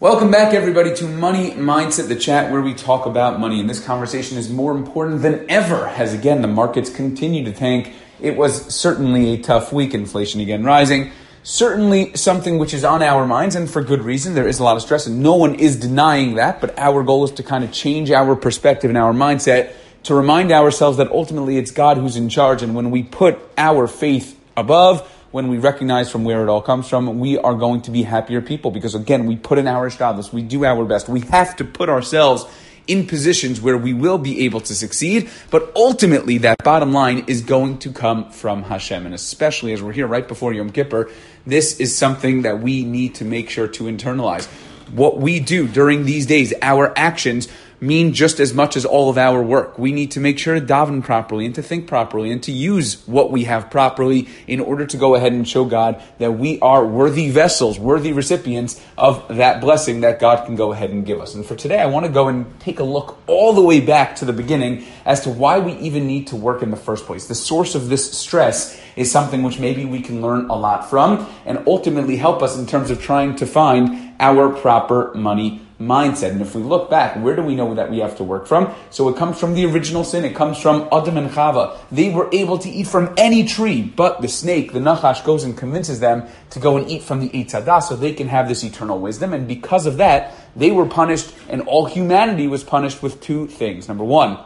Welcome back, everybody, to Money Mindset, the chat where we talk about money. And this conversation is more important than ever as, again, the markets continue to tank. It was certainly a tough week, inflation again rising. Certainly something which is on our minds, and for good reason. There is a lot of stress, and no one is denying that. But our goal is to kind of change our perspective and our mindset to remind ourselves that ultimately it's God who's in charge. And when we put our faith above, when we recognize from where it all comes from, we are going to be happier people because again, we put in our status, we do our best. We have to put ourselves in positions where we will be able to succeed, but ultimately that bottom line is going to come from Hashem. And especially as we're here right before Yom Kippur, this is something that we need to make sure to internalize. What we do during these days, our actions, mean just as much as all of our work. We need to make sure to daven properly and to think properly and to use what we have properly in order to go ahead and show God that we are worthy vessels, worthy recipients of that blessing that God can go ahead and give us. And for today, I want to go and take a look all the way back to the beginning as to why we even need to work in the first place. The source of this stress is something which maybe we can learn a lot from and ultimately help us in terms of trying to find our proper money mindset. And if we look back, where do we know that we have to work from? So it comes from the original sin. It comes from Adam and Chava. They were able to eat from any tree, but the snake, the Nachash, goes and convinces them to go and eat from the Eitz Hadas so they can have this eternal wisdom. And because of that, they were punished, and all humanity was punished with two things. Number one,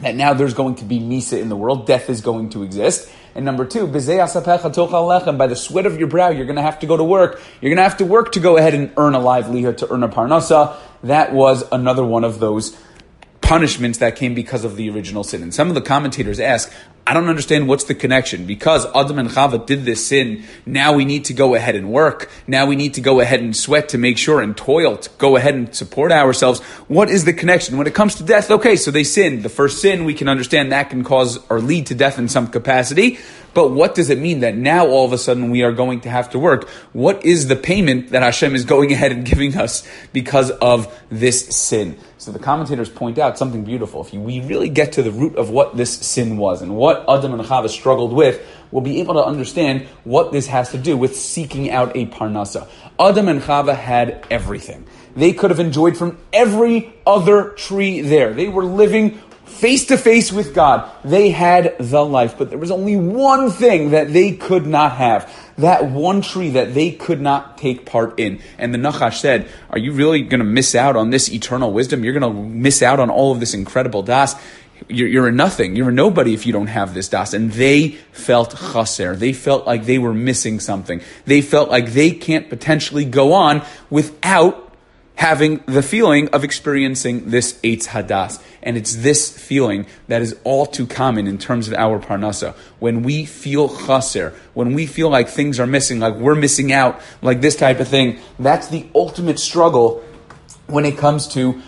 that now there's going to be Misa in the world, death is going to exist. And number two, by the sweat of your brow, you're going to have to go to work. You're going to have to work to go ahead and earn a livelihood, to earn a parnasa. That was another one of those punishments that came because of the original sin. And some of the commentators ask, I don't understand what's the connection. Because Adam and Chava did this sin, now we need to go ahead and work. Now we need to go ahead and sweat to make sure and toil to go ahead and support ourselves. What is the connection? When it comes to death, okay, so they sinned. The first sin, we can understand that can cause or lead to death in some capacity. But what does it mean that now all of a sudden we are going to have to work? What is the payment that Hashem is going ahead and giving us because of this sin? So the commentators point out something beautiful. If we really get to the root of what this sin was and what Adam and Chava struggled with, we'll be able to understand what this has to do with seeking out a parnasa. Adam and Chava had everything. They could have enjoyed from every other tree there. They were living face to face with God. They had the life, but there was only one thing that they could not have. That one tree that they could not take part in. And the Nachash said, Are you really going to miss out on this eternal wisdom? You're going to miss out on all of this incredible das. You're, you're, a nothing. You're a nobody if you don't have this das. And they felt chasser. They felt like they were missing something. They felt like they can't potentially go on without having the feeling of experiencing this Eitz Hadas. And it's this feeling that is all too common in terms of our Parnasa. When we feel chasser, when we feel like things are missing, like we're missing out, like this type of thing, that's the ultimate struggle when it comes to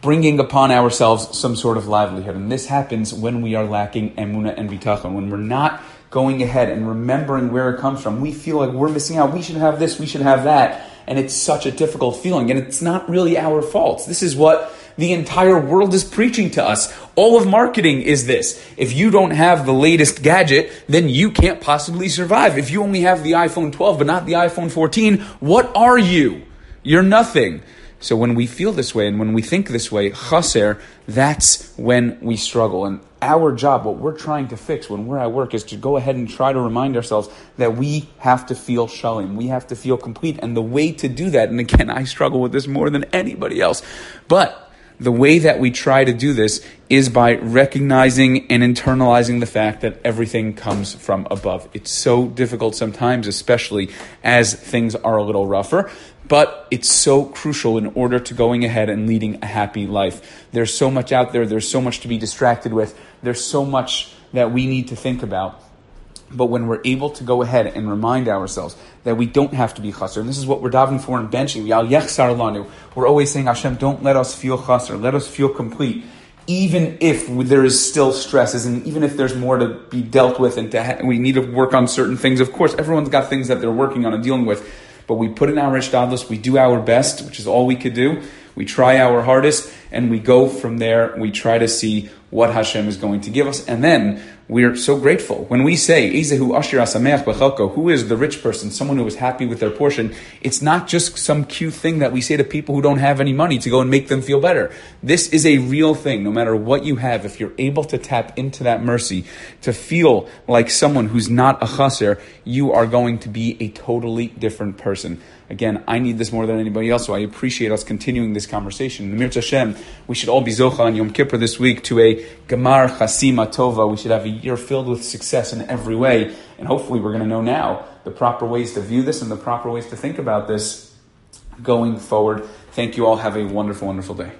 bringing upon ourselves some sort of livelihood. And this happens when we are lacking emuna and bitachon, when we're not going ahead and remembering where it comes from. We feel like we're missing out. We should have this, we should have that and it's such a difficult feeling. And it's not really our fault. This is what the entire world is preaching to us. All of marketing is this. If you don't have the latest gadget, then you can't possibly survive. If you only have the iPhone 12 but not the iPhone 14, what are you? You're nothing. So when we feel this way and when we think this way, chasser, that's when we struggle. And our job, what we're trying to fix when we're at work, is to go ahead and try to remind ourselves that we have to feel shalim. We have to feel complete. And the way to do that, and again, I struggle with this more than anybody else, but the way that we try to do this is by recognizing and internalizing the fact that everything comes from above. It's so difficult sometimes, especially as things are a little rougher, but it's so crucial in order to going ahead and leading a happy life. There's so much out there, there's so much to be distracted with, there's so much that we need to think about. But when we're able to go ahead and remind ourselves that we don't have to be chasser, and this is what we're davening for in benching, lanu. We're always saying, Hashem, don't let us feel chasser, let us feel complete. Even if there is still stresses, and even if there's more to be dealt with, and ha- we need to work on certain things. Of course, everyone's got things that they're working on and dealing with, but we put in our ishtadlus, we do our best, which is all we could do. We try our hardest, and we go from there. We try to see what Hashem is going to give us, and then we're so grateful. When we say, Asameach who is the rich person, someone who is happy with their portion, it's not just some cute thing that we say to people who don't have any money to go and make them feel better. This is a real thing. No matter what you have, if you're able to tap into that mercy, to feel like someone who's not a chasser, you are going to be a totally different person. Again, I need this more than anybody else, so I appreciate us continuing this conversation. Namir Hashem, we should all be Zocha on Yom Kippur this week to a Gemar Chasima Tova. We should have a year filled with success in every way, and hopefully we're going to know now the proper ways to view this and the proper ways to think about this going forward. Thank you all. Have a wonderful, wonderful day.